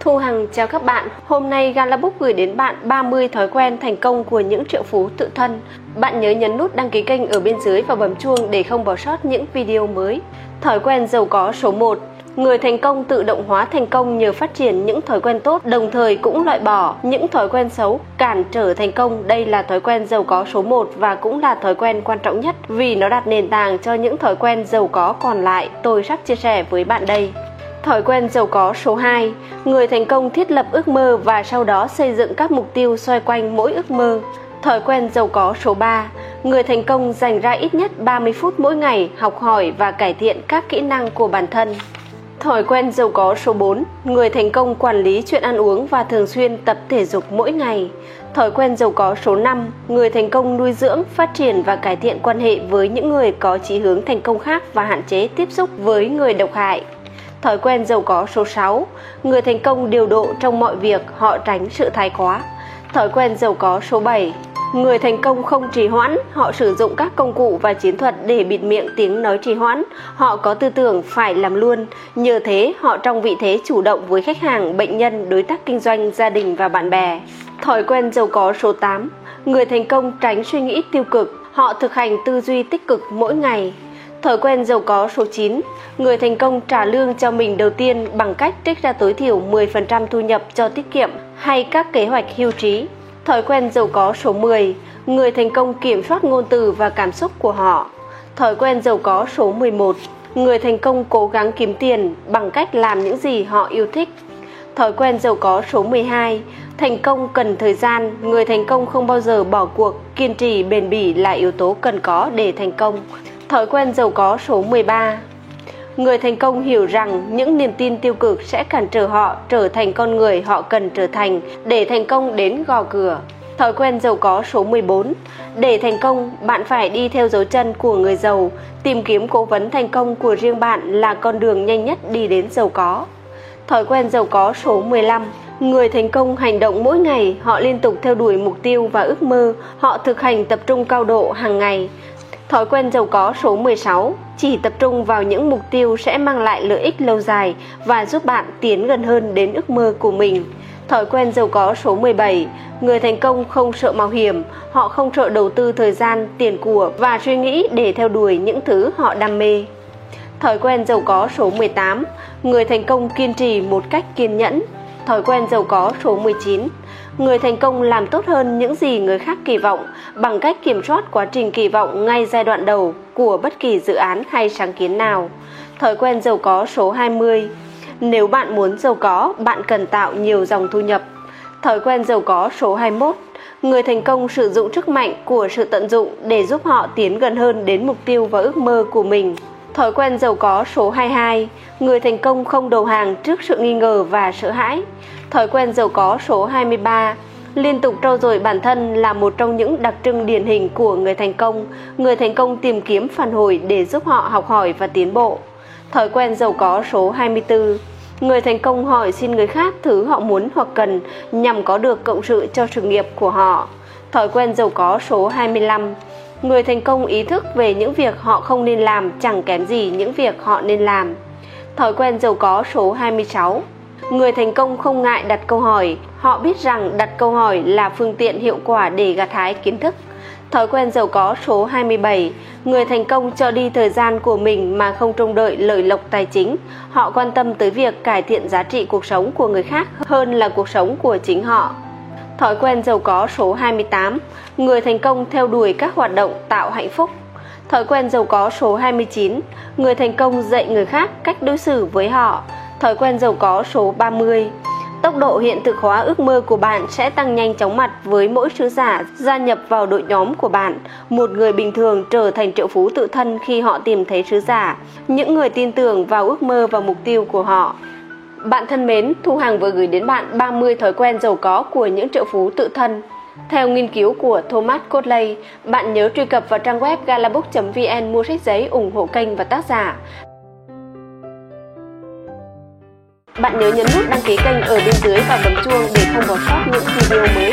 Thu Hằng chào các bạn. Hôm nay Galabook gửi đến bạn 30 thói quen thành công của những triệu phú tự thân. Bạn nhớ nhấn nút đăng ký kênh ở bên dưới và bấm chuông để không bỏ sót những video mới. Thói quen giàu có số 1 Người thành công tự động hóa thành công nhờ phát triển những thói quen tốt, đồng thời cũng loại bỏ những thói quen xấu cản trở thành công. Đây là thói quen giàu có số 1 và cũng là thói quen quan trọng nhất vì nó đặt nền tảng cho những thói quen giàu có còn lại. Tôi sắp chia sẻ với bạn đây. Thói quen giàu có số 2, người thành công thiết lập ước mơ và sau đó xây dựng các mục tiêu xoay quanh mỗi ước mơ. Thói quen giàu có số 3, người thành công dành ra ít nhất 30 phút mỗi ngày học hỏi và cải thiện các kỹ năng của bản thân. Thói quen giàu có số 4, người thành công quản lý chuyện ăn uống và thường xuyên tập thể dục mỗi ngày. Thói quen giàu có số 5, người thành công nuôi dưỡng, phát triển và cải thiện quan hệ với những người có chí hướng thành công khác và hạn chế tiếp xúc với người độc hại. Thói quen giàu có số 6, người thành công điều độ trong mọi việc, họ tránh sự thái quá. Thói quen giàu có số 7, Người thành công không trì hoãn, họ sử dụng các công cụ và chiến thuật để bịt miệng tiếng nói trì hoãn. Họ có tư tưởng phải làm luôn, nhờ thế họ trong vị thế chủ động với khách hàng, bệnh nhân, đối tác kinh doanh, gia đình và bạn bè. Thói quen giàu có số 8. Người thành công tránh suy nghĩ tiêu cực, họ thực hành tư duy tích cực mỗi ngày. Thói quen giàu có số 9. Người thành công trả lương cho mình đầu tiên bằng cách trích ra tối thiểu 10% thu nhập cho tiết kiệm hay các kế hoạch hưu trí. Thói quen giàu có số 10. Người thành công kiểm soát ngôn từ và cảm xúc của họ. Thói quen giàu có số 11. Người thành công cố gắng kiếm tiền bằng cách làm những gì họ yêu thích. Thói quen giàu có số 12. Thành công cần thời gian, người thành công không bao giờ bỏ cuộc, kiên trì bền bỉ là yếu tố cần có để thành công. Thói quen giàu có số 13. Người thành công hiểu rằng những niềm tin tiêu cực sẽ cản trở họ trở thành con người họ cần trở thành để thành công đến gò cửa. Thói quen giàu có số 14 Để thành công, bạn phải đi theo dấu chân của người giàu Tìm kiếm cố vấn thành công của riêng bạn là con đường nhanh nhất đi đến giàu có Thói quen giàu có số 15 Người thành công hành động mỗi ngày, họ liên tục theo đuổi mục tiêu và ước mơ, họ thực hành tập trung cao độ hàng ngày. Thói quen giàu có số 16 chỉ tập trung vào những mục tiêu sẽ mang lại lợi ích lâu dài và giúp bạn tiến gần hơn đến ước mơ của mình. Thói quen giàu có số 17 Người thành công không sợ mạo hiểm, họ không sợ đầu tư thời gian, tiền của và suy nghĩ để theo đuổi những thứ họ đam mê. Thói quen giàu có số 18 Người thành công kiên trì một cách kiên nhẫn. Thói quen giàu có số 19 Người thành công làm tốt hơn những gì người khác kỳ vọng bằng cách kiểm soát quá trình kỳ vọng ngay giai đoạn đầu của bất kỳ dự án hay sáng kiến nào. Thói quen giàu có số 20 Nếu bạn muốn giàu có, bạn cần tạo nhiều dòng thu nhập. Thói quen giàu có số 21 Người thành công sử dụng sức mạnh của sự tận dụng để giúp họ tiến gần hơn đến mục tiêu và ước mơ của mình. Thói quen giàu có số 22 Người thành công không đầu hàng trước sự nghi ngờ và sợ hãi. Thói quen giàu có số 23 Liên tục trau dồi bản thân là một trong những đặc trưng điển hình của người thành công. Người thành công tìm kiếm phản hồi để giúp họ học hỏi và tiến bộ. Thói quen giàu có số 24 Người thành công hỏi xin người khác thứ họ muốn hoặc cần nhằm có được cộng sự cho sự nghiệp của họ. Thói quen giàu có số 25 Người thành công ý thức về những việc họ không nên làm chẳng kém gì những việc họ nên làm. Thói quen giàu có số 26 Người thành công không ngại đặt câu hỏi, họ biết rằng đặt câu hỏi là phương tiện hiệu quả để gặt hái kiến thức. Thói quen giàu có số 27 Người thành công cho đi thời gian của mình mà không trông đợi lợi lộc tài chính. Họ quan tâm tới việc cải thiện giá trị cuộc sống của người khác hơn là cuộc sống của chính họ. Thói quen giàu có số 28 Người thành công theo đuổi các hoạt động tạo hạnh phúc. Thói quen giàu có số 29 Người thành công dạy người khác cách đối xử với họ. Thói quen giàu có số 30 Tốc độ hiện thực hóa ước mơ của bạn sẽ tăng nhanh chóng mặt với mỗi sứ giả gia nhập vào đội nhóm của bạn. Một người bình thường trở thành triệu phú tự thân khi họ tìm thấy sứ giả, những người tin tưởng vào ước mơ và mục tiêu của họ. Bạn thân mến, Thu Hằng vừa gửi đến bạn 30 thói quen giàu có của những triệu phú tự thân. Theo nghiên cứu của Thomas Cotley, bạn nhớ truy cập vào trang web galabook.vn mua sách giấy ủng hộ kênh và tác giả. Bạn nhớ nhấn nút đăng ký kênh ở bên dưới và bấm chuông để không bỏ sót những video mới.